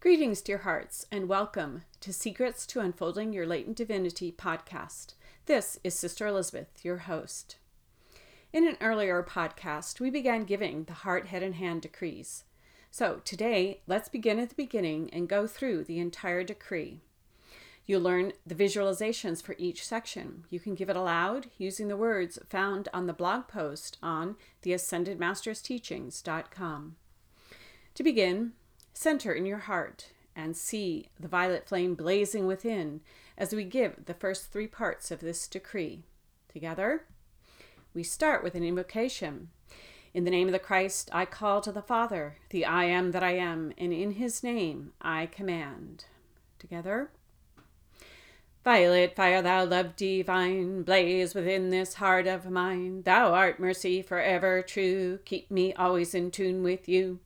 Greetings, dear hearts, and welcome to Secrets to Unfolding Your Latent Divinity podcast. This is Sister Elizabeth, your host. In an earlier podcast, we began giving the heart, head, and hand decrees. So today, let's begin at the beginning and go through the entire decree. You'll learn the visualizations for each section. You can give it aloud using the words found on the blog post on theascendedmastersteachings.com. To begin, Center in your heart and see the violet flame blazing within as we give the first three parts of this decree. Together, we start with an invocation. In the name of the Christ, I call to the Father, the I am that I am, and in his name I command. Together, Violet fire, thou love divine, blaze within this heart of mine. Thou art mercy forever true, keep me always in tune with you.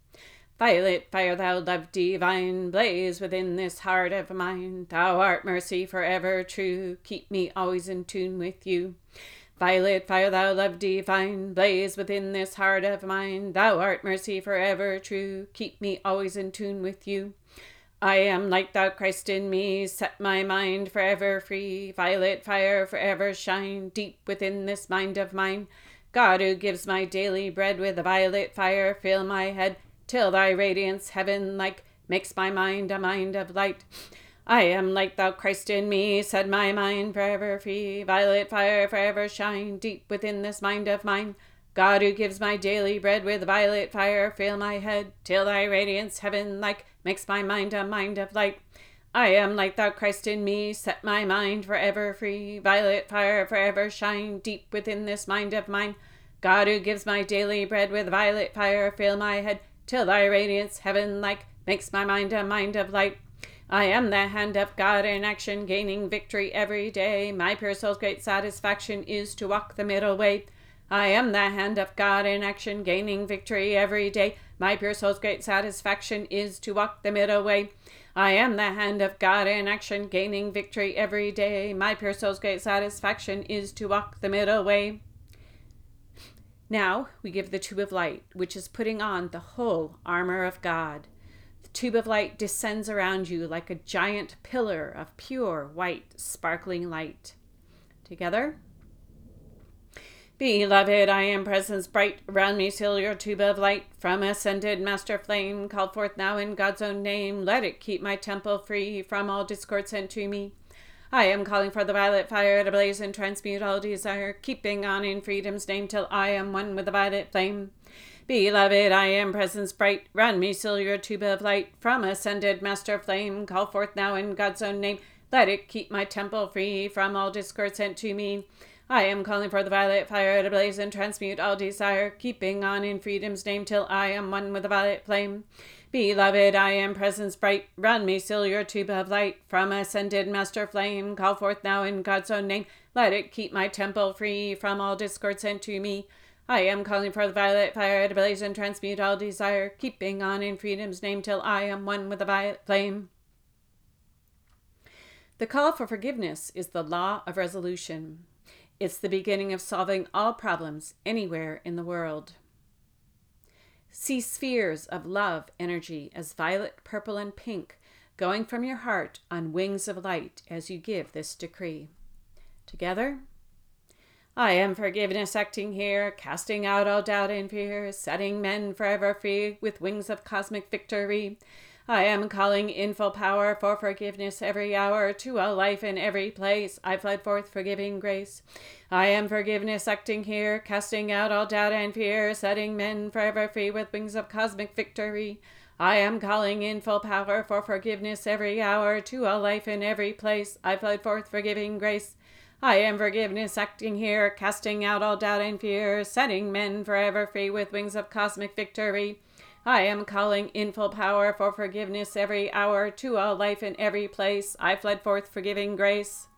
Violet fire, thou love divine, blaze within this heart of mine. Thou art mercy forever true, keep me always in tune with you. Violet fire, thou love divine, blaze within this heart of mine. Thou art mercy forever true, keep me always in tune with you. I am like thou Christ in me, set my mind forever free. Violet fire forever shine deep within this mind of mine. God who gives my daily bread with a violet fire, fill my head till thy radiance heaven like makes my mind a mind of light. I am like thou Christ in me, said my mind forever free. Violet fire forever shine deep within this mind of mine. God who gives my daily bread with violet fire, fill my head till thy radiance heaven like makes my mind a mind of light. I am like thou Christ in me, set my mind forever free. Violet fire forever shine deep within this mind of mine. God who gives my daily bread with violet fire, fill my head till thy radiance heaven like makes my mind a mind of light. I am the hand of God in action, gaining victory every day. My pure soul's great satisfaction is to walk the middle way. I am the hand of God in action, gaining victory every day. My pure soul's great satisfaction is to walk the middle way. I am the hand of God in action, gaining victory every day. My pure soul's great satisfaction is to walk the middle way. Now we give the tube of light, which is putting on the whole armor of God. The tube of light descends around you like a giant pillar of pure, white, sparkling light. Together, Beloved, I am presence bright. Around me seal your tube of light. From ascended master flame, called forth now in God's own name. Let it keep my temple free from all discord sent to me. I am calling for the violet fire to blaze and transmute all desire, keeping on in freedom's name till I am one with the violet flame. Beloved, I am presence bright. run me seal your tube of light. From ascended master flame, call forth now in God's own name. Let it keep my temple free from all discord sent to me. I am calling for the violet fire to blaze and transmute all desire, keeping on in freedom's name till I am one with the violet flame. Beloved, I am presence bright. Round me seal your tube of light. From ascended master flame, call forth now in God's own name. Let it keep my temple free from all discord sent to me. I am calling for the violet fire to blaze and transmute all desire, keeping on in freedom's name till I am one with the violet flame. The call for forgiveness is the law of resolution. It's the beginning of solving all problems anywhere in the world. See spheres of love energy as violet, purple, and pink going from your heart on wings of light as you give this decree. Together, I am forgiveness acting here, casting out all doubt and fear, setting men forever free with wings of cosmic victory. I am calling in full power for forgiveness every hour to all life in every place. I fled forth forgiving grace. I am forgiveness acting here, casting out all doubt and fear, setting men forever free with wings of cosmic victory. I am calling in full power for forgiveness every hour to all life in every place. I fled forth forgiving grace. I am forgiveness acting here, casting out all doubt and fear, setting men forever free with wings of cosmic victory. I am calling in full power for forgiveness every hour to all life in every place. I fled forth forgiving grace.